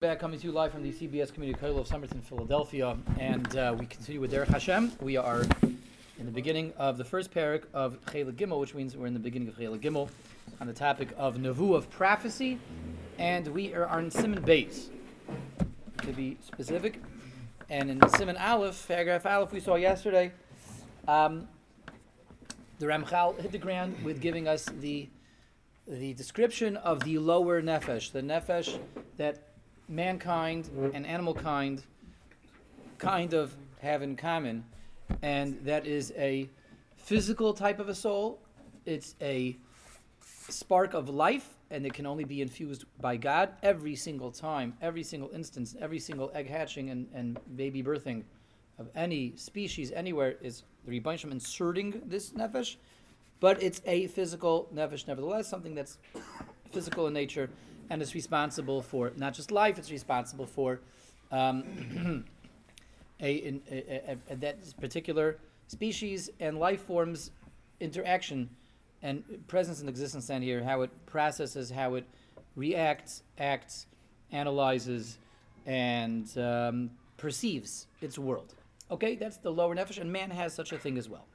Back coming to you live from the CBS Community College of Somerton, Philadelphia, and uh, we continue with Derech Hashem. We are in the beginning of the first parak of Chela Gimel, which means we're in the beginning of Chela Gimel, on the topic of Navu of prophecy, and we are on Siman Beis, to be specific. And in Siman Aleph, paragraph Aleph, we saw yesterday, um, the Ramchal hit the ground with giving us the the description of the lower nefesh, the nefesh that mankind and animal kind kind of have in common, and that is a physical type of a soul. It's a spark of life, and it can only be infused by God every single time, every single instance, every single egg hatching and, and baby birthing of any species anywhere is the Rebbeinu inserting this nefesh, but it's a physical nefesh nevertheless, something that's physical in nature and it's responsible for not just life; it's responsible for um, a, a, a, that particular species and life forms interaction and presence and existence down here, how it processes, how it reacts, acts, analyzes, and um, perceives its world. Okay, that's the lower nefesh, and man has such a thing as well.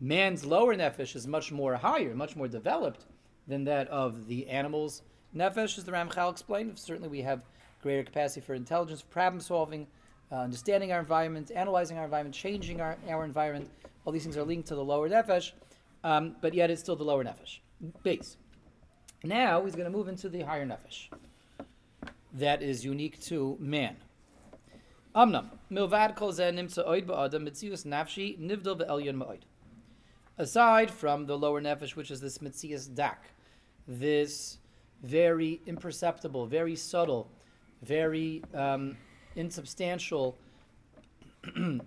Man's lower nefesh is much more higher, much more developed than that of the animals Nefesh, as the Ramchal explained, certainly we have greater capacity for intelligence, problem solving, uh, understanding our environment, analyzing our environment, changing our, our environment. All these things are linked to the lower Nefesh, um, but yet it's still the lower Nefesh. Base. Now he's going to move into the higher Nefesh. That is unique to man. Amnam, milvad kol nimtza oid ba'adam mitzius nafshi nivdal ve'elyon ma'oid. Aside from the lower nefesh, which is this mitzias dak, this very imperceptible, very subtle, very um, insubstantial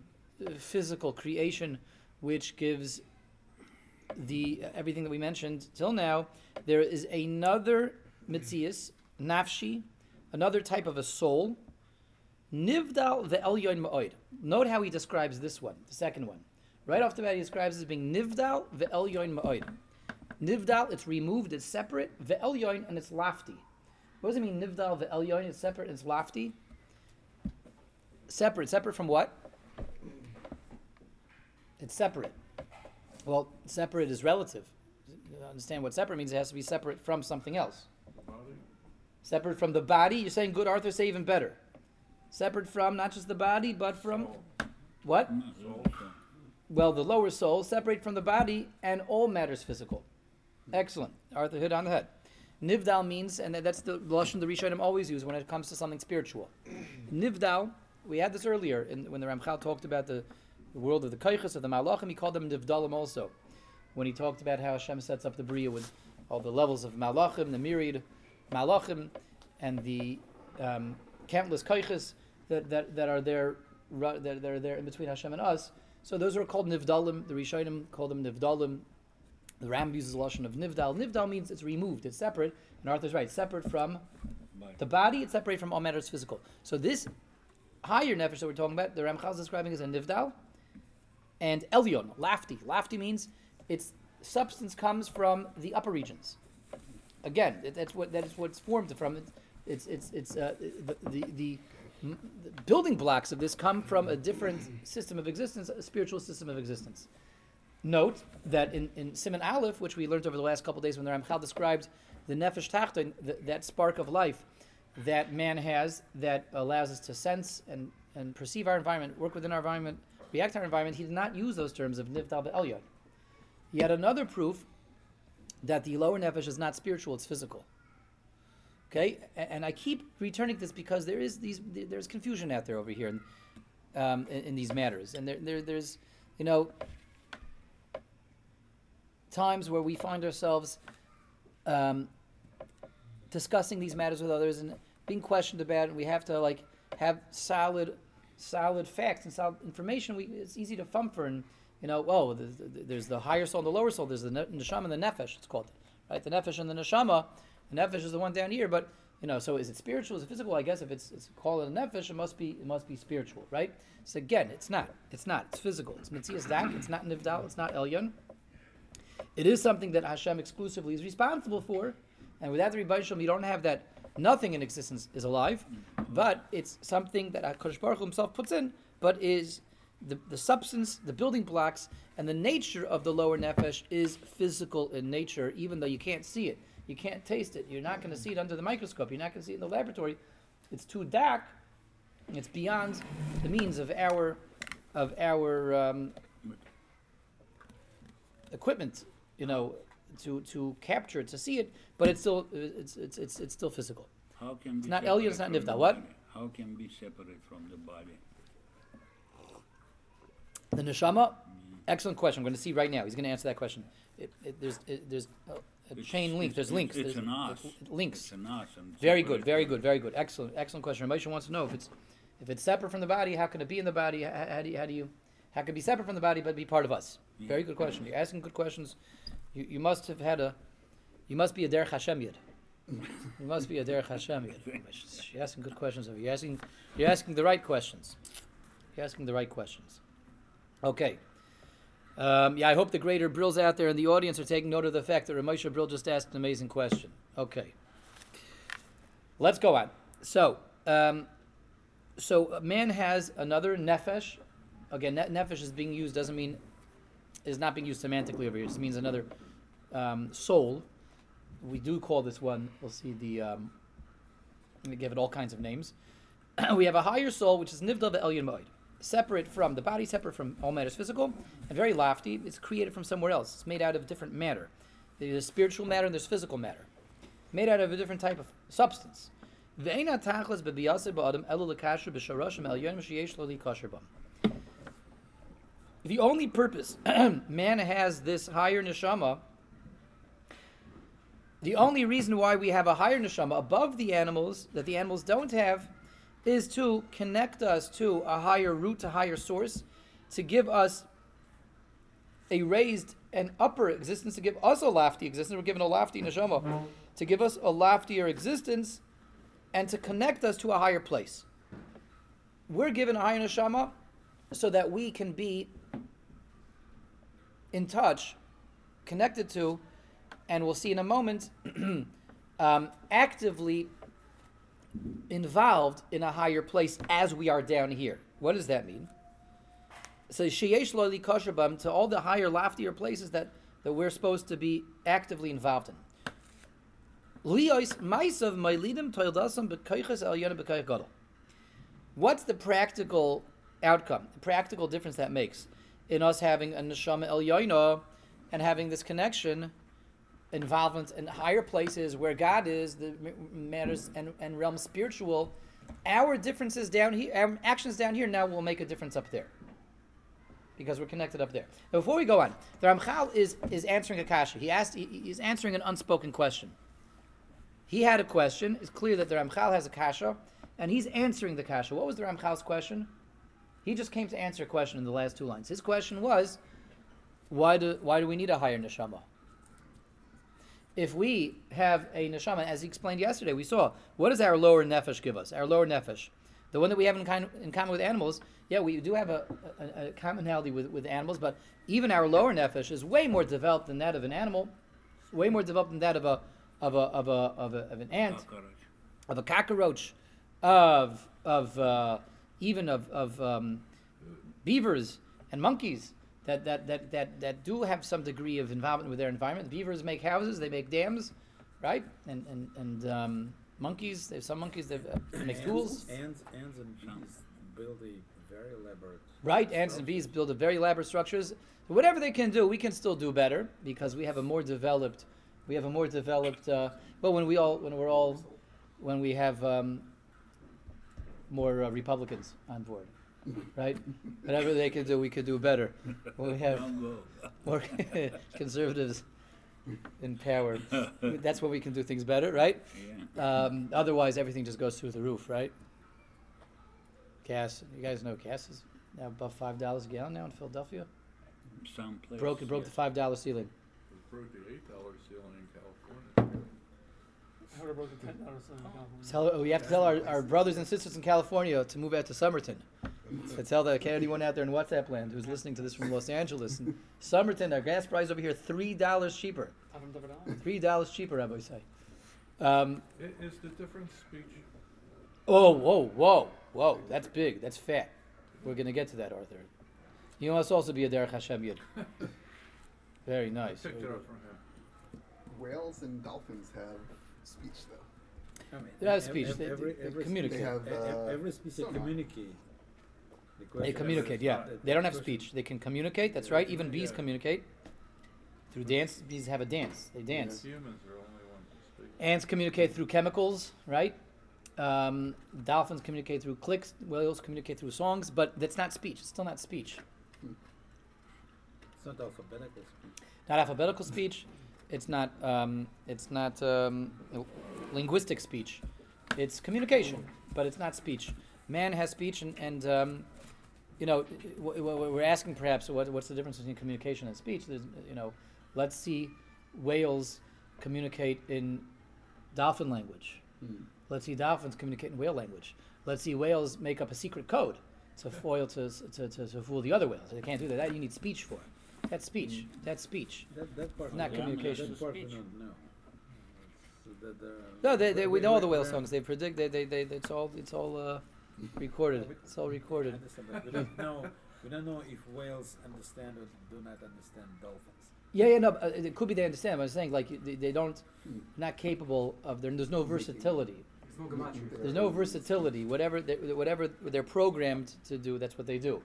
physical creation, which gives the uh, everything that we mentioned till now. There is another mitzias, nafshi, another type of a soul. Nivdal ve'elyon ma'oid. Note how he describes this one, the second one. Right off the bat, he describes as being nivdal ve'elyon ma'oid. Nivdal, it's removed, it's separate. Ve'elyoin, and it's lofty. What does it mean, nivdal, ve'elyoin, it's separate, it's lofty? Separate. Separate from what? It's separate. Well, separate is relative. understand what separate means? It has to be separate from something else. Separate from the body. You're saying good Arthur say even better. Separate from not just the body, but from what? Well, the lower soul, separate from the body and all matters physical. Excellent. Arthur hit on the head. Nivdal means, and that's the lashon the Rishonim always use when it comes to something spiritual. Nivdal, we had this earlier in, when the Ramchal talked about the, the world of the Kaichas of the Malachim. He called them Nivdalim also. When he talked about how Hashem sets up the Bria with all the levels of Malachim, the myriad Malachim, and the um, countless Kaichas that, that, that are there that, that are there in between Hashem and us. So those are called Nivdalim. The Rishonim call them Nivdalim the Ram uses the lashon of nivdal. Nivdal means it's removed, it's separate. And Arthur's right, separate from the body, it's separate from all matters physical. So this higher nefesh that we're talking about, the Ramchal is describing as a nivdal, and elyon, lofty. Lofty means its substance comes from the upper regions. Again, that's what that is what's formed from. It's it's it's uh, the, the the building blocks of this come from a different system of existence, a spiritual system of existence. Note that in, in Siman Aleph, which we learned over the last couple days when the Ramchal described the Nefesh Tachton, that spark of life that man has that allows us to sense and, and perceive our environment, work within our environment, react to our environment, he did not use those terms of Nivdal Be'elyon. Yet another proof that the lower Nefesh is not spiritual, it's physical. Okay, and, I keep returning this because there is these there's confusion out there over here in, um, in, in these matters, and there, there there's you know times where we find ourselves um, discussing these matters with others and being questioned about it. And we have to like have solid, solid facts and solid information. We, it's easy to fumfer and you know, oh, there's, there's the higher soul and the lower soul. There's the neshama and the nefesh. It's called right. The nefesh and the neshama. The nefesh is the one down here, but you know, so is it spiritual? Is it physical? I guess if it's, it's called a nefesh, it must be it must be spiritual, right? So again, it's not. It's not. It's physical. It's mitzias dak. It's not nivdal. It's not elyon. It is something that Hashem exclusively is responsible for, and without the Rebbeinu you don't have that Nothing in existence is alive, but it's something that HaKadosh Baruch himself puts in, but is the, the substance, the building blocks, and the nature of the lower nefesh is physical in nature, even though you can't see it. You can't taste it. You're not going to see it under the microscope. You're not going to see it in the laboratory. It's too dark. It's beyond the means of our of our um, equipment, you know, to, to capture it, to see it, but it's still it's it's it's, it's still physical. How can be not Elyon, it's not Nivda. What? How can be separate from the body? The neshama, excellent question. I'm going to see right now. He's going to answer that question. It, it, there's it, there's a, a chain link. There's links. It's there's an us. links. It's an us. Very good. Very good. Very good. Excellent. Excellent question. Ramesha wants to know if it's if it's separate from the body. How can it be in the body? How, how do you how do you how can it be separate from the body but be part of us? Very good question. You're asking good questions. You, you must have had a you must be a derech Hashem yid. You must be a derech Hashem yid. You're asking good questions. Of You're asking you're asking the right questions. You're asking the right questions. Okay. Um, yeah, I hope the greater Brills out there in the audience are taking note of the fact that Ramesha Brill just asked an amazing question. Okay. Let's go on. So, um, so a man has another nefesh. Again, nefesh is being used doesn't mean is not being used semantically over here. It means another um, soul. We do call this one. We'll see the. Um, we give it all kinds of names. we have a higher soul, which is nivda ve'elyon moed, separate from the body, separate from all matters physical, and very lofty. It's created from somewhere else. It's made out of different matter. There's spiritual matter and there's physical matter, made out of a different type of substance. The only purpose man has this higher neshama, the only reason why we have a higher neshama above the animals that the animals don't have, is to connect us to a higher root, a higher source, to give us a raised and upper existence, to give us a lofty existence. We're given a lofty neshama, to give us a loftier existence, and to connect us to a higher place. We're given a higher neshama so that we can be in touch, connected to, and we'll see in a moment, um, actively involved in a higher place as we are down here. What does that mean? So sheyesh lo li kosher to all the higher, loftier places that, that we're supposed to be actively involved in. What's the practical outcome, the practical difference that makes in us having a neshama elyono and having this connection, involvement in higher places where God is, the matters mm. and, and realm spiritual, our differences down here, our actions down here now will make a difference up there. Because we're connected up there. Now, before we go on, the Ramchal is, is answering a kasha. He asked, he, he's answering an unspoken question. He had a question. It's clear that the Ramchal has a kasha, and he's answering the kasha. What was the Ramchal's question? He just came to answer a question in the last two lines. His question was, why do, why do we need a higher neshama? If we have a neshama, as he explained yesterday, we saw, what does our lower nefesh give us? Our lower nefesh. The one that we have in, kind, in common with animals, yeah, we do have a, a, a commonality with, with animals, but even our lower nefesh is way more developed than that of an animal, way more developed than that of a, of a, of a, of, a, of an ant Cockroach. of a cockroach, of of uh, even of of um, beavers and monkeys that, that, that, that, that do have some degree of involvement with their environment. Beavers make houses, they make dams, right? And and and um, monkeys, there's some monkeys that uh, make tools, Ants, ants and bees build a very elaborate. right? Ants and bees build a very elaborate structures. Whatever they can do, we can still do better because we have a more developed, we have a more developed. Uh, well, when we all, when we're all, when we have um, more uh, Republicans on board, right? Whatever they can do, we could do better. When we have more conservatives in power, that's when we can do things better, right? Yeah. Um, otherwise, everything just goes through the roof, right? Gas, you guys know gas is now above five dollars a gallon now in Philadelphia. Some place. Broke it broke the five dollar ceiling. It broke the eight dollar ceiling in California. I would have broken ten dollars in California. Tell, we have to tell our, our brothers and sisters in California to move out to Somerton. To tell the anyone out there in WhatsApp land who's listening to this from Los Angeles, and Somerton, our gas price over here three dollars cheaper. Have them double down. Three dollars cheaper, I would say. Um, Is the difference speech? oh, whoa, whoa, whoa! That's big. That's fat. We're gonna get to that, Arthur. You must also be a Derech Hashem Yid. Very nice. Picked it very up good. from him. Whales and dolphins have speech, though. I mean, They have speech. ev- They- every, they every communicate. They have, species- uh, every species sonar. communicate. The They communicate, yeah. the- They don't have the speech. They can communicate. That's right. Even bees Yeah. communicate through dance. Bees have a dance. They dance. Humans are only ones that speak. Ants communicate through chemicals, right? Um, dolphins communicate through clicks. Whales communicate through songs, but that's not speech. It's still not speech. It's not alphabetical speech. Not alphabetical speech. It's not. Um, it's not um, linguistic speech. It's communication, but it's not speech. Man has speech, and, and um, you know, w- w- we're asking perhaps what, what's the difference between communication and speech? There's, you know, let's see whales communicate in dolphin language. Hmm. Let's see dolphins communicate in whale language. Let's see whales make up a secret code to foil to, to, to, to fool the other whales. They can't do that. That you need speech for. That's speech. That's speech. That, that part. Not communication. That part we Speech. don't know. So that there No, they, they, we know all the whale songs. They predict. They, they, they, it's all it's all uh, recorded. It's all I recorded. understand, but we don't know. We don't know if whales understand or do not understand dolphins. Yeah, yeah, no. uh, It could be they understand. But I'm saying like they, they don't, not capable of. There, there's no versatility. There's no versatility. Whatever they, whatever they're programmed to do, that's what they do.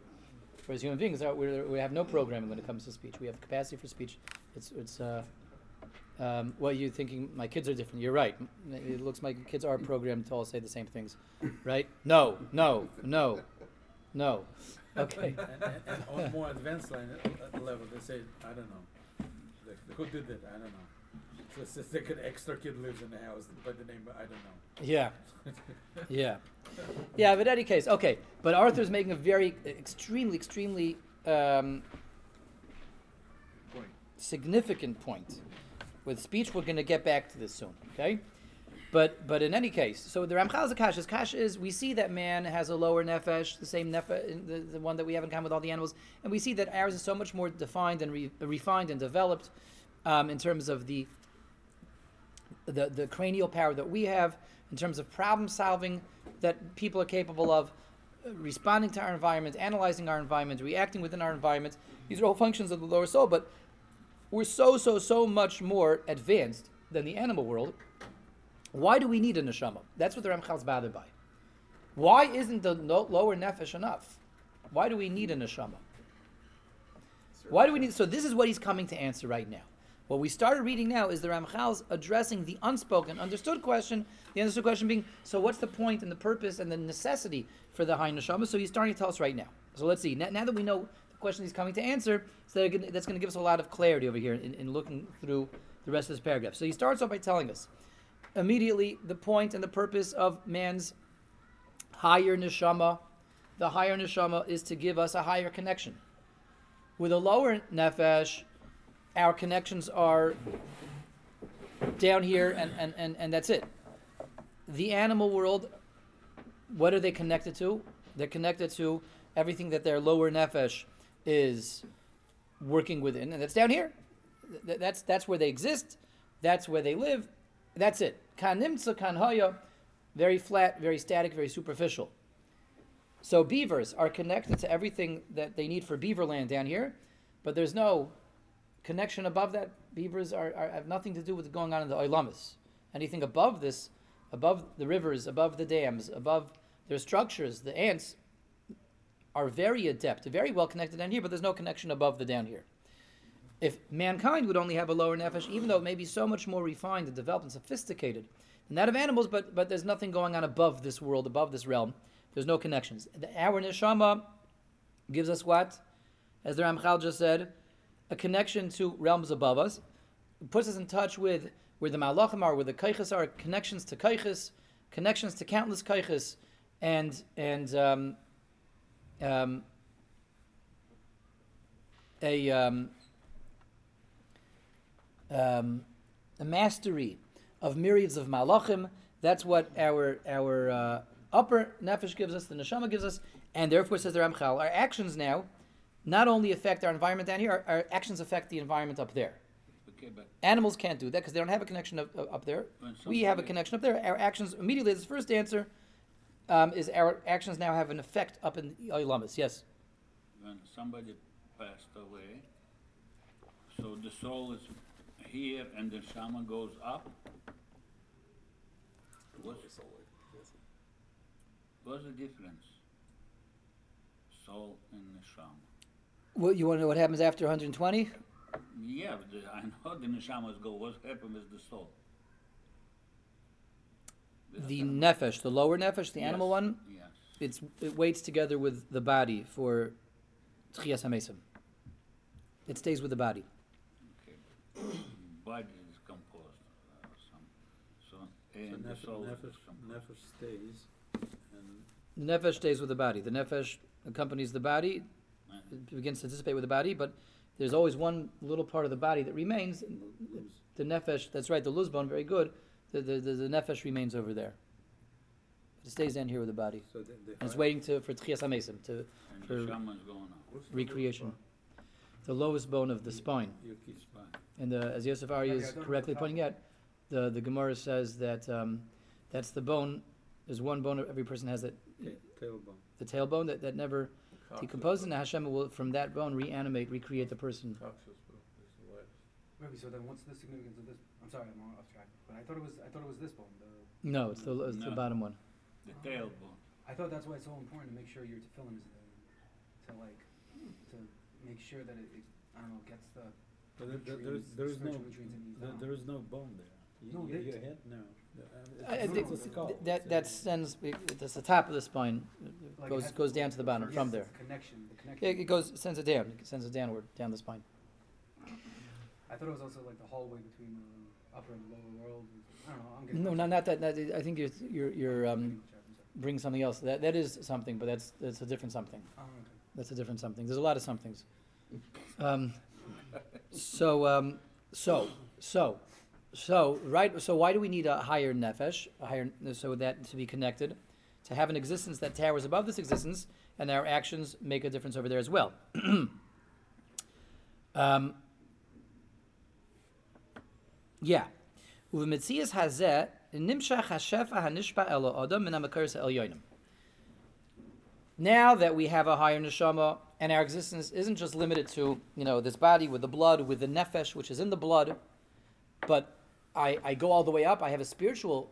Whereas human beings are, we're, have no programming when it comes to speech. We have capacity for speech. It's it's. Uh, um, well, you're thinking my kids are different. You're right. It looks like kids are programmed to all say the same things, right? No, no, no, no. Okay. And, and, and on more advanced line, uh, level, they say, I don't know. Who did that? I don't know. It's just like an extra kid lives in the house by the name, I don't know. Yeah. Yeah. Yeah, but in any case, okay. But Arthur's making a very extremely, extremely um, Point. significant point. With speech, we're going to get back to this soon, okay? But but in any case, so the Ramchal's Akash is Kash is we see that man has a lower nefesh, the same nefesh, the, the one that we have in common with all the animals, and we see that ours is so much more defined and re, refined and developed um, in terms of the the, the cranial power that we have in terms of problem solving that people are capable of uh, responding to our environment analyzing our environment reacting within our environment these are all functions of the lower soul but we're so so so much more advanced than the animal world. Why do we need a neshama? That's what the Ramchal's bothered by. Why isn't the lower nefesh enough? Why do we need a neshama? Why do we need? So this is what he's coming to answer right now. What we started reading now is the Ramchal's addressing the unspoken, understood question. The understood question being, so what's the point and the purpose and the necessity for the high neshama? So he's starting to tell us right now. So let's see. Now, now that we know the question he's coming to answer, so that's going to give us a lot of clarity over here in, in looking through the rest of this paragraph. So he starts off by telling us immediately the point and the purpose of man's higher neshama. The higher neshama is to give us a higher connection. With a lower nefesh, our connections are down here and, and, and, and that's it. The animal world, what are they connected to? They're connected to everything that their lower nefesh is working within, and that's down here. Th- that's, that's where they exist, that's where they live, that's it. Kan nimtza kan haya, very flat, very static, very superficial. So beavers are connected to everything that they need for beaver land down here, but there's no connection above that. Beavers are, are have nothing to do with going on in the Oilamis. Anything above this, above the rivers, above the dams, above their structures, the ants are very adept, very well connected down here, but there's no connection above the down here. If mankind would only have a lower nefesh, even though it may be so much more refined and developed and sophisticated than that of animals, but but there's nothing going on above this world, above this realm. There's no connections. The, our neshama gives us what? As the Ramchal just said, a connection to realms above us. Puts us in touch with where the malachim are, where the kaiches are, connections to kaiches, connections to countless kaiches, and and um, um, a um, um, a mastery of myriads of malachim. That's what our our uh, upper nefesh gives us, the neshama gives us, and therefore says the Ramchal, our actions now not only affect our environment down here, our, our actions affect the environment up there. Okay, but Animals can't do that because they don't have a connection up, up there. We have a connection up there. Our actions immediately. This first answer um, is our actions now have an effect up in the Ilamas. Yes. when somebody passed away, so the soul is here and the shaman goes up. What's, what's the difference? Soul and the shaman. What you want to know? What happens after 120? Yeah, but the, I know the neshamas go. What happens with the soul? The nefesh, the lower nefesh, the animal one, Yes. it's it waits together with the body for tchias hamesim. It stays with the body. Okay. Body is composed. Uh, some, so So and the nefesh, soul nefesh, nefesh stays, and The nefesh stays with the body. The nefesh accompanies the body, it begins to dissipate with the body, but there's always one little part of the body that remains. The nefesh, that's right, the luz bone, very good. The, the, the, the nefesh remains over there. It stays down here with the body. So the, the And it's waiting to, for tchias hamesim, to And for the shaman's going up. What's the recreation. The lowest bone of the spine. you. And the, as Yosef Ari is I thought it was correctly pointing out, the, the Gemara says that um, that's the bone, there's one bone every person has that, ta- tailbone. the tailbone that, that never spot? decomposes, and Hashem will from that bone reanimate, recreate the person. Coccyx bone is the last. Maybe so then what's the significance of this? I'm sorry, I'm off track. But I thought it was I thought it was this bone. The, No, it's the, it's the bottom one. The tailbone. I thought that's why it's so important to make sure your tefillin is there, to like to make sure that it, it I don't know gets the But there, there, there is, nutrients, there is no, spiritual nutrients it needs there, down. there is no bone there. You, No, you, your head, no. The- uh, I- I it's- think it's a skull. th- That, that sends, that's the top of the spine, Like it goes, has- goes down to the bottom, Yes, from it's there. connection. The Yeah, connection. it goes, sends it down, it sends it downward, down the spine. I thought it was also like the hallway between the upper and lower world. I don't know. I'm getting No, not, not that, that, I think you're, you're, you're, um, I'm sorry, I'm sorry. bring something else. That, that is something, but that's, that's a different something. Oh, okay. That's a different something. There's a lot of somethings. Um, so, um, so, so, so right. So why do we need a higher nefesh, a higher so that to be connected, to have an existence that towers above this existence, and our actions make a difference over there as well. um, yeah. Hanishpa elo elyonim. Now that we have a higher neshama, and our existence isn't just limited to you know this body with the blood, with the nefesh which is in the blood, but I, I go all the way up. I have a spiritual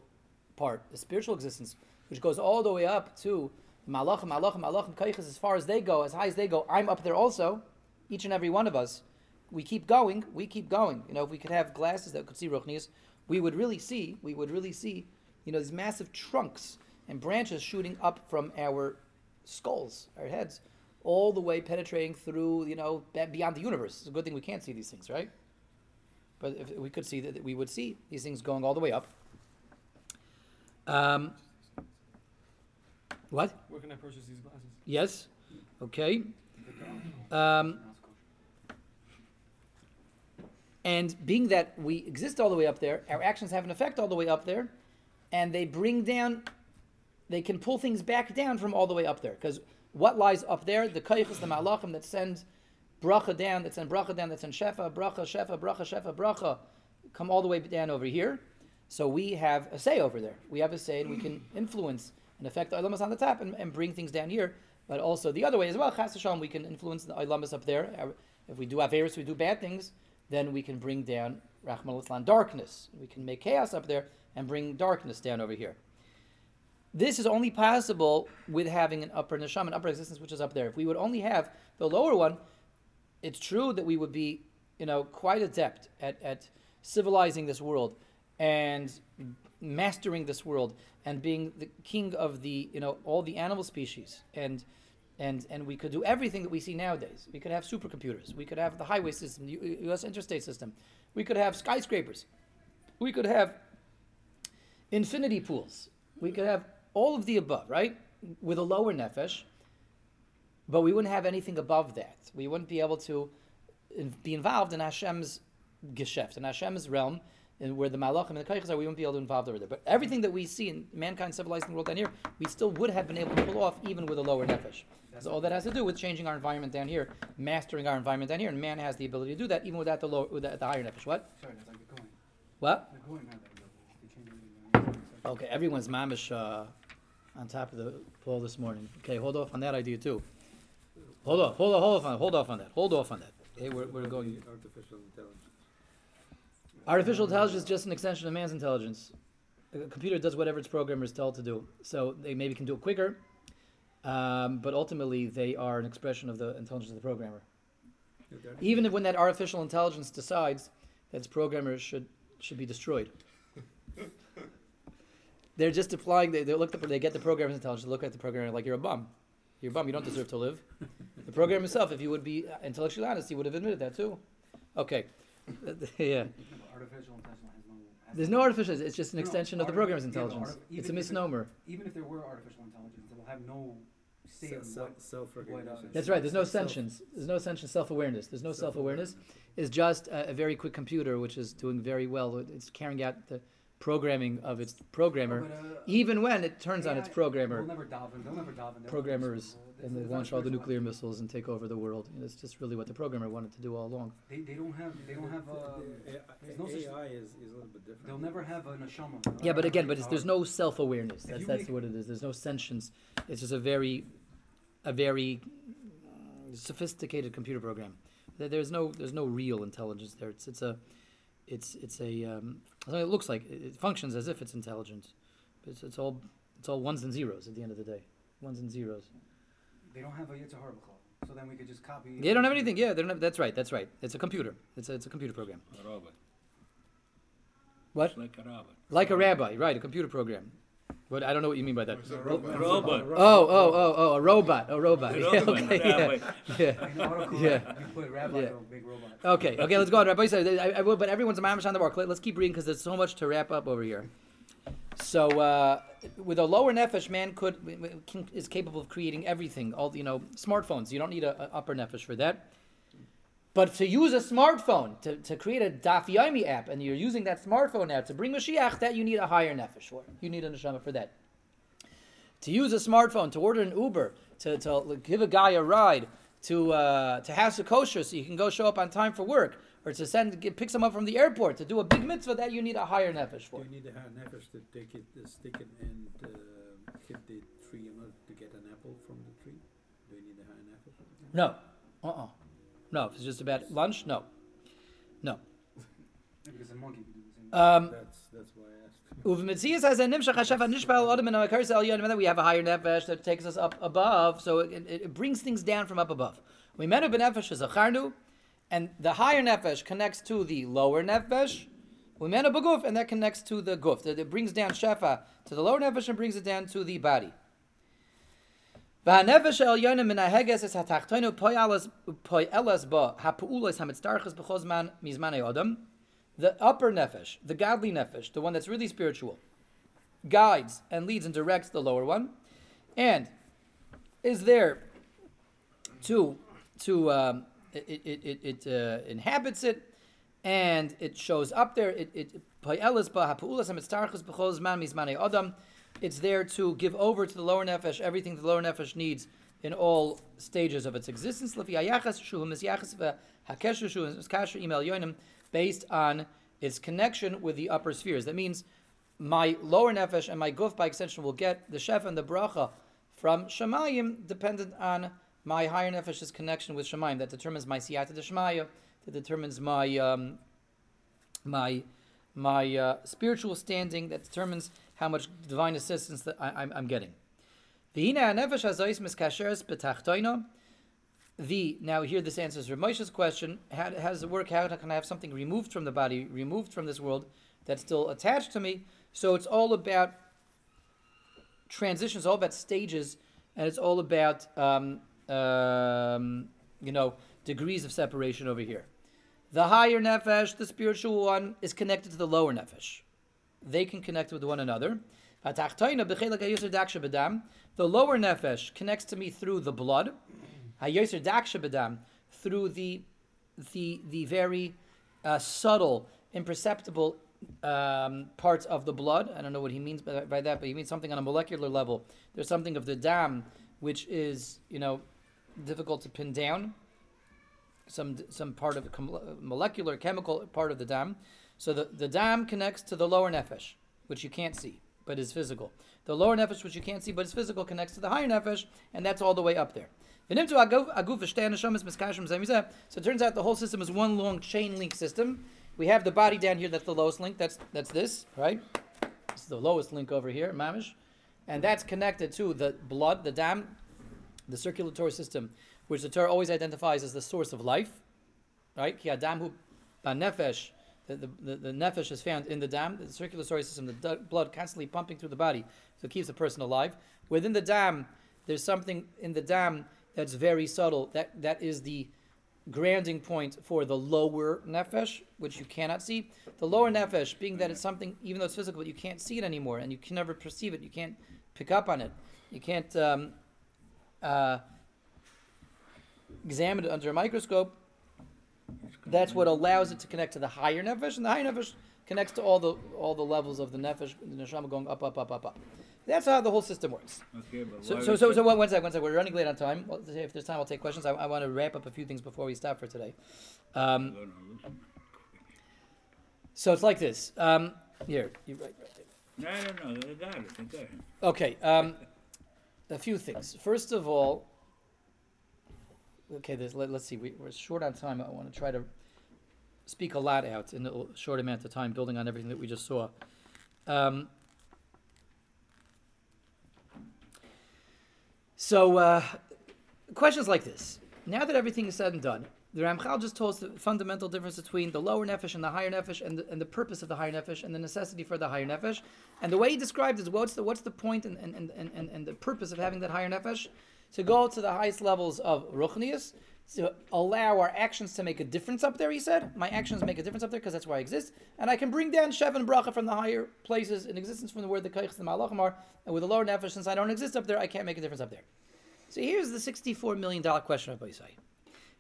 part, a spiritual existence, which goes all the way up to malachim, malachim, malachim, kaiches, as far as they go, as high as they go. I'm up there also, each and every one of us. We keep going, we keep going. You know, if we could have glasses that could see Ruchnias, we would really see, we would really see, you know, these massive trunks and branches shooting up from our skulls, our heads, all the way penetrating through, you know, beyond the universe. It's a good thing we can't see these things, right? But if we could see that, we would see these things going all the way up. Um, what? Where can I purchase these glasses? Yes. Okay. Um, Now it's kosher. and being that we exist all the way up there, our actions have an effect all the way up there, and they bring down, they can pull things back down from all the way up there. Because what lies up there, the kaychas, the malachim that send bracha down, that send bracha down, that send shefa, bracha, shefa, bracha, shefa, bracha, come all the way down over here. So we have a say over there. We have a say, and we can influence and affect the ilamas on the top and, and bring things down here. But also the other way as well, chas we can influence the ilamas up there. If we do averis, we do bad things, then we can bring down Rahman al darkness. We can make chaos up there and bring darkness down over here. This is only possible with having an upper neshama, an upper existence, which is up there. If we would only have the lower one, it's true that we would be, you know, quite adept at, at civilizing this world and mastering this world and being the king of the, you know, all the animal species and and and we could do everything that we see nowadays. We could have supercomputers. We could have the highway system, the U.S. interstate system. We could have skyscrapers. We could have infinity pools. We could have all of the above, right? With a lower nefesh, but we wouldn't have anything above that. We wouldn't be able to be involved in Hashem's geschäft, in Hashem's realm, and where the malachim and the kaichas are, we wouldn't be able to involve over there. But everything that we see in mankind civilizing the world down here, we still would have been able to pull off even with a lower nefesh. So all that has to do with changing our environment down here, mastering our environment down here, and man has the ability to do that even without the lower, without the higher nefesh. What? Sorry, that's like the coin. What? The coin had that ability. They changed everything. Okay, everyone's mamish uh, on top of the pole this morning. Okay, hold off on that idea too. Hold off, hold off, hold off on, hold off on that, hold off on that. Okay, we're, we're going. Artificial intelligence. Artificial intelligence is just an extension of man's intelligence. A computer does whatever its programmer is told to do. So they maybe can do it quicker, um, but ultimately they are an expression of the intelligence of the programmer. Even if when that artificial intelligence decides that its programmer should should be destroyed. They're just applying. They, they look. The, they get the programmer's intelligence. They look at the programmer like you're a bum. You're bum. You don't deserve to live. The program itself, if you would be intellectually honest, he would have admitted that too. Okay. yeah. No, artificial intelligence has no. There's no artificial. It's just an No, no, extension of the program's programmer's yeah, but intelligence. arti- It's a even if it- misnomer. Even if there were artificial intelligence, it will have no say in what. Self-recognition. That's right. There's no Self- sentience. There's no sentience. Self-awareness. There's no self-awareness. It's just a, a very quick computer which is doing very well. It's carrying out the programming of its programmer, But, uh, even when it turns on its programmer. They'll never daven. They'll never daven. They'll Programmers never- and they launch all the spiritual. nuclear missiles and take over the world. And it's just really what the programmer wanted to do all along. They, they don't have. They don't have. Uh, there's no such- AI is, is a little bit different. they'll never have a neshama. They'll Yeah, but again, but it's, there's no self-awareness. That's that's what it is. There's no sentience. It's just a very, a very sophisticated computer program. There's no there's no real intelligence there. It's it's a, it's it's a um, I mean, it looks like it it functions as if it's intelligent, but it's, it's all it's all ones and zeros at the end of the day, ones and zeros. They don't have a Yitzhar B'chol, so then we could just copy. They don't have anything. Yeah, they don't have. That's right. That's right. It's a computer. It's a, it's a computer program. A robot. What? It's like a robot. Like a rabbi, right? A computer program. What I don't know what you mean by that. It's a Robot. robot. Oh, oh, oh, oh, a robot, a robot. A Yeah, robot, okay, yeah, yeah. I know autocorrect. Yeah. You put rabbi Yeah. or big robot. Okay, okay, let's go on. Rabbi said, I, I but everyone's a mamish on the mark. Let, us keep reading because there's so much to wrap up over here. So, uh, with a lower nefesh, man could is capable of creating everything. All you know, smartphones. You don't need a, a upper nefesh for that. But to use a smartphone to, to create a Daf Yomi app, and you're using that smartphone now to bring Mashiach, that you need a higher nefesh for. You need a neshama for that. To use a smartphone, to order an Uber, to, to give a guy a ride, to uh, to have a kosher so you can go show up on time for work, or to send get, pick someone up from the airport to do a big mitzvah, that you need a higher nefesh Do for. you need a higher nefesh to take it, uh, stick it and uh, hit the tree in order to get an apple from the tree? Do you need a higher nefesh? No, uh, uh no. If it's just about lunch, no, no. Because a monkey could do the same. Um, That's, that's why I asked. Uvemitzias has a nimshach hashav nishbal adam and a curse al yonim, and we have a higher nefesh that takes us up above, so it, it, it brings things down from up above. We menu benefesh is a charnu, and the higher nefesh connects to the lower nefesh. We menu beguf, and that connects to the guf. That it brings down shefa to the lower nefesh and brings it down to the body. El yonim min haheges es hatachtoinu poi alas poi elas ba hapuulos hamitzdarches b'chozman. The upper nefesh, the godly nefesh, the one that's really spiritual, guides and leads and directs the lower one, and is there to to um, it it it, it uh, inhabits it, and it shows up there. It it It's there to give over to the lower nefesh everything the lower nefesh needs in all stages of its existence. Based on its connection with the upper spheres. That means my lower nefesh and my guf by extension will get the shef and the bracha from Shemayim, dependent on my higher nefesh's connection with Shemayim. That determines my siyata de Shemaya, that determines my um, my my uh, spiritual standing, that determines how much divine assistance that I, I'm, I'm getting. The now here this answers Rav Moshe's question: How, how it work? How can I have something removed from the body, removed from this world, that's still attached to me? So it's all about transitions, all about stages, and it's all about um, um, you know degrees of separation over here. The higher nefesh, the spiritual one, is connected to the lower nefesh. They can connect with one another. The lower nefesh connects to me through the blood. Through the the the very uh, subtle, imperceptible um, parts of the blood. I don't know what he means by, by that, but he means something on a molecular level. There's something of the dam which is, you know, difficult to pin down. Some some part of molecular chemical part of the dam. So the, the dam connects to the lower nefesh, which you can't see, but is physical. The lower nefesh, which you can't see, but is physical, connects to the higher nefesh, and that's all the way up there. So it turns out the whole system is one long chain link system. We have the body down here, that's the lowest link, that's that's this, right? This is the lowest link over here, mamish. And that's connected to the blood, the dam, the circulatory system, which the Torah always identifies as the source of life, right? Ki adamu nefesh, the, the, the, nefesh is found in the dam, the circulatory system, the du- blood constantly pumping through the body, so it keeps the person alive. Within the dam, there's something in the dam that's very subtle. That that is the grounding point for the lower nefesh, which you cannot see. The lower nefesh, being that it's something, even though it's physical, but you can't see it anymore, and you can never perceive it. You can't pick up on it. You can't um, uh, examine it under a microscope. That's what allows it to connect to the higher nefesh, and the higher nefesh connects to all the all the levels of the nefesh, the neshama going up, up, up, up, up. That's how the whole system works. Okay, but So, so, so, so one, one sec, one sec. We're running late on time. Well, if there's time, I'll take questions. I, I want to wrap up a few things before we stop for today. Um, No, no, listen. so it's like this. Um, here, you right, right there. No, no, no, I got it, got it. Okay, um, a few things. First of all, okay, there's, let, us see. We, we're short on time. I want to try to speak a lot out in a short amount of time, building on everything that we just saw. Um, so, uh, questions like this. Now that everything is said and done, the Ramchal just told us the fundamental difference between the lower nefesh and the higher nefesh, and the, and the purpose of the higher nefesh, and the necessity for the higher nefesh. And the way he described is what's the what's the point and, and, and, and, and the purpose of having that higher nefesh? To go to the highest levels of ruchnius, to allow our actions to make a difference up there. He said, my actions make a difference up there because that's where I exist, and I can bring down shev and bracha from the higher places in existence from the word the kaichs and malachim are, and with the lower nefesh, since I don't exist up there, I can't make a difference up there. So here's the sixty-four million dollar question, of Yisai.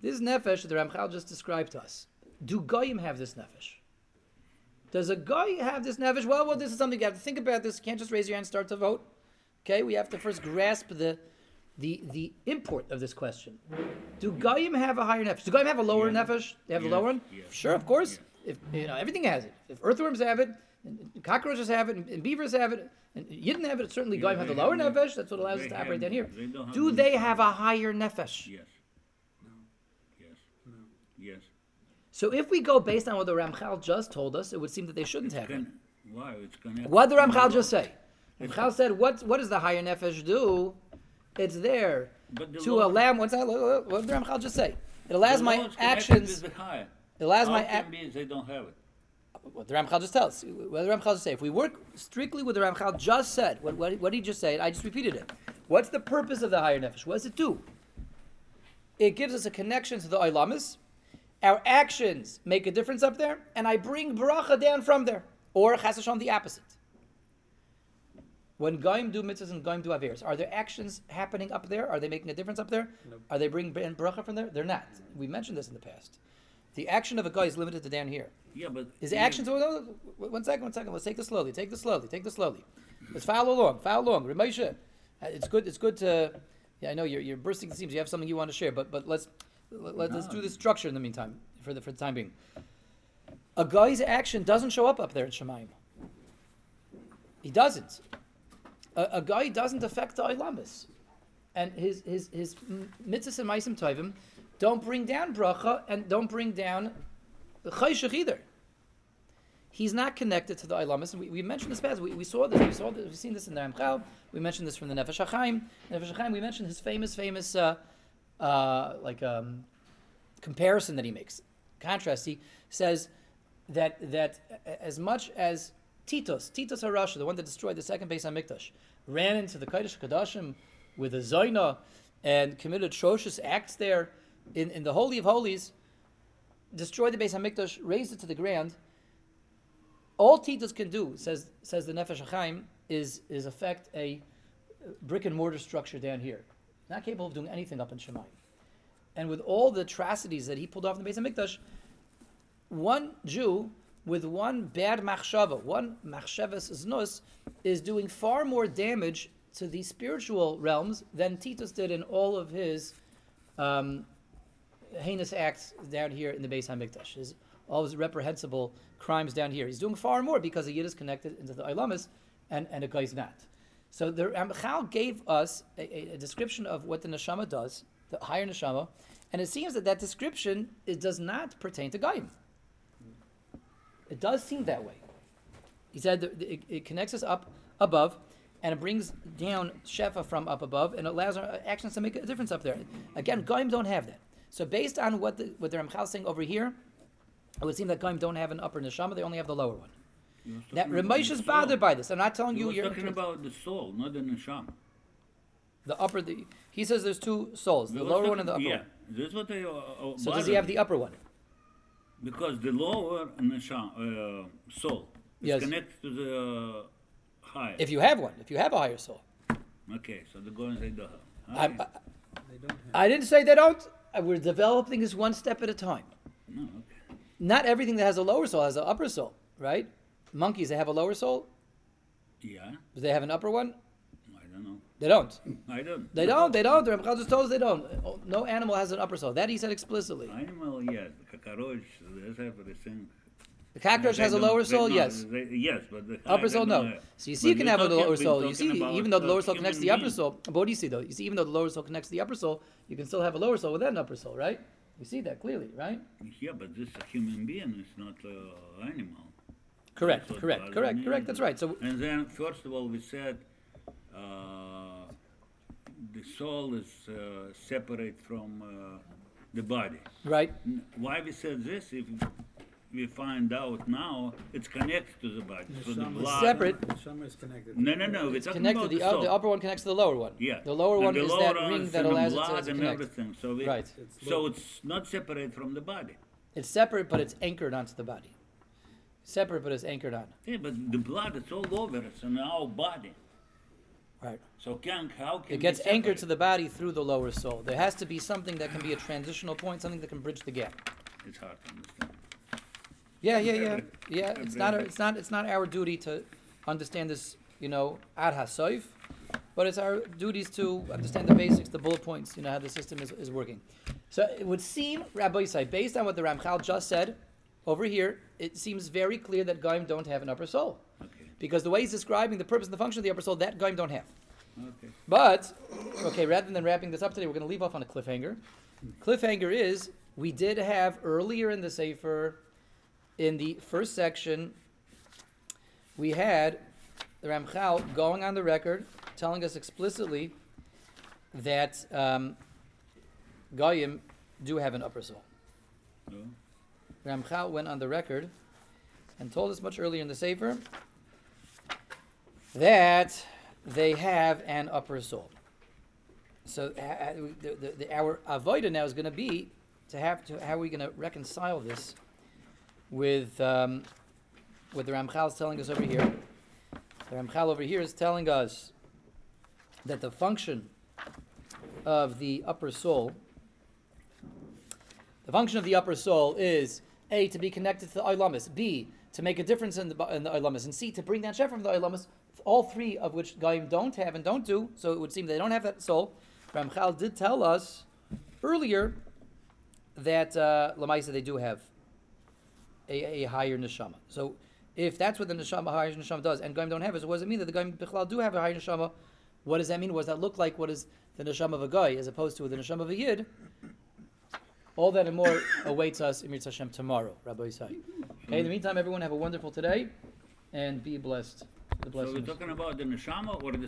This nefesh that the Ramchal just described to us. Do goyim have this nefesh? Does a guy have this nefesh? Well, well, this is something you have to think about. This you can't just raise your hand and start to vote. Okay, we have to first grasp the the the import of this question. Do goyim have a higher nefesh? Do goyim have a lower Yes. nefesh? They have Yes, a lower one. yes. Sure, of course. If you know everything has it. If earthworms have it, and and cockroaches have it, and, and beavers have it, and you didn't have it. Certainly, Yeah, goyim have the lower have- nefesh. That's what allows us they to operate down here. they don't have they have a higher nefesh? Yes. No. Yes. Yes. So if we go based on what the Ramchal just told us, it would seem that they shouldn't have it. Why, it's gonna. What did the Ramchal just say? Ramchal said, "What what does the higher nefesh do? It's there the to law- allow." What's that? What did the Ramchal just say? It allows my law is connected actions. It allows How my actions. they don't have it? what the Ramchal just tells. What did the Ramchal just say? If we work strictly with the Ramchal just said, what what, what did he just say? I just repeated it. What's the purpose of the higher nefesh? What does it do? It gives us a connection to the Ilamis. Our actions make a difference up there, and I bring bracha down from there. Or chas v'shalom, the opposite. When Goyim do mitzvahs and Goyim do averes, are there actions happening up there? Are they making a difference up there? Nope. Are they bringing bracha from there? They're not. We mentioned this in the past. The action of a guy is limited to down here. Yeah, but. His actions. Oh, no, one second, one second. Let's take this slowly. Take this slowly. Take this slowly. Let's follow along. Follow along. Ramesha, uh, it's good. It's good to. Yeah, I know you're, you're bursting the seams. You have something you want to share, but but let's let, us do No. this structure in the meantime for the for the time being. A guy's action doesn't show up up there in Shemaim. He doesn't. A, a guy doesn't affect the Ilamis. And his, his, his mitzvahs and maisim tovim don't bring down bracha and don't bring down the chayshach either. He's not connected to the Ilamis. And we, we mentioned this past. We, we saw this. We saw this. We've seen this in the Ramchal. We mentioned this from the Nefesh HaChaim. Nefesh HaChaim, we mentioned his famous, famous, uh, uh, like, um, comparison that he makes. Contrast. He says that that as much as Titus, Titus Harasha, the one that destroyed the second Beis Hamikdash, ran into the Kodesh Kadashim with a Zoina and committed atrocious acts there in, in the Holy of Holies, destroyed the base on Mikdash, razed it to the ground. All Titus can do, says says the Nefesh HaChaim, is is affect a brick and mortar structure down here. Not capable of doing anything up in Shemayim. And with all the atrocities that he pulled off in the base of Mikdash, one Jew with one bad machshava, one machshavas znus, is doing far more damage to the spiritual realms than Titus did in all of his um, heinous acts down here in the Beis Hamikdash. His all his reprehensible crimes down here. He's doing far more because a yid is connected into the Ilamis and, and a guy's not. So the Ramchal gave us a, a, a description of what the neshama does, the higher neshama, and it seems that that description it does not pertain to Gaim. It does seem that way. He said that it, it connects us up above, and it brings down shefa from up above, and it allows our actions to make a difference up there. Again, Goyim don't have that. So based on what the what the Ramchal is saying over here, it would seem that Goyim don't have an upper neshama; they only have the lower one. That Ramesh is bothered by this. I'm not telling He you you're talking about the soul, not the neshama. the upper. The, he says there's two souls: the lower one and the upper yeah, one. this is what I. Uh, uh, So does he have the upper one? Because the lower neshama, uh, soul is Yes. connected to the higher. If you have one, if you have a higher soul. okay, so the going say the. I, I, don't have. I didn't say they don't. Uh, We're developing this one step at a time. no, okay. Not everything that has a lower soul has an upper soul, right? Monkeys, they have a lower soul. Yeah, Do they have an upper one? I don't know. They don't. I don't. They don't. They don't. The Ramchal just told us they don't. No animal has an upper soul. That he said explicitly. Animal, yes. The cockroach, they have everything. The cockroach has a lower soul. no, yes. they- yes, but the Upper soul, no. have. So you see, you can have a lower soul. You see, even though the uh, lower soul connects to the upper soul. But what do you see though? You see, even though the lower soul connects to the upper soul, you can still have a lower soul without an upper soul, right? You see that clearly, right? Yeah, but this is a human being, it's not an animal. Correct. Correct. Correct. Correct. That's right. So And then, first of all, we said uh, the soul is uh, separate from uh, the body. right. Why we said this? If we find out now, it's connected to the body. So the Neshama is- blood. Separate. Neshama is connected. No, no, no. It's connected. about The, the uh, soul. the upper one connects to the lower one. Yeah. The lower And one the is lower that ring that in the allows it blood to, to and connect. everything. So we, Right. It's So it's not separate from the body. It's separate, but it's anchored onto the body. Separate, but it's anchored on. Yeah, but the blood is all over. It's in our body. Right. So how can It gets anchored to the body through the lower soul. There has to be something that can be a transitional point, something that can bridge the gap. It's hard to understand. Yeah, yeah, yeah, yeah. It's not. It's not. It's not our duty to understand this. You know, ad hasoif, but it's our duties to understand the basics, the bullet points. You know how the system is, is working. So it would seem, Rabbi Yisai, based on what the Ramchal just said over here, it seems very clear that Goyim don't have an upper soul. Because the way he's describing the purpose and the function of the upper soul, that Goyim don't have. Okay. But, okay, rather than wrapping this up today, we're going to leave off on a cliffhanger. Cliffhanger is we did have earlier in the Sefer, in the first section, we had the Ramchal going on the record telling us explicitly that um, Goyim do have an upper soul. So, Ramchal went on the record and told us much earlier in the Sefer that they have an upper soul. So ha- ha- the, the, the, our avoida now is going to be to have to how are we going to reconcile this with um, what the Ramchal is telling us over here. The Ramchal over here is telling us that the function of the upper soul, the function of the upper soul is a to be connected to the Ilamis, b to make a difference in the in the and c to bring down shefa from the Ilamis. All three of which Goyim don't have and don't do. So it would seem they don't have that soul. Ramchal did tell us earlier that uh, Lamaisa they do have a, a higher neshama. So if that's what the neshama higher neshama does, and Goyim don't have it, so what does it mean that the Goyim Bichlal do have a higher neshama? What does that mean? What does that look like? What is the neshama of a guy as opposed to the neshama of a yid? All that and more awaits us in Hashem tomorrow, Rabbi Yisai. Okay, in the meantime, everyone have a wonderful today and be blessed. The so we're talking about the neshama or the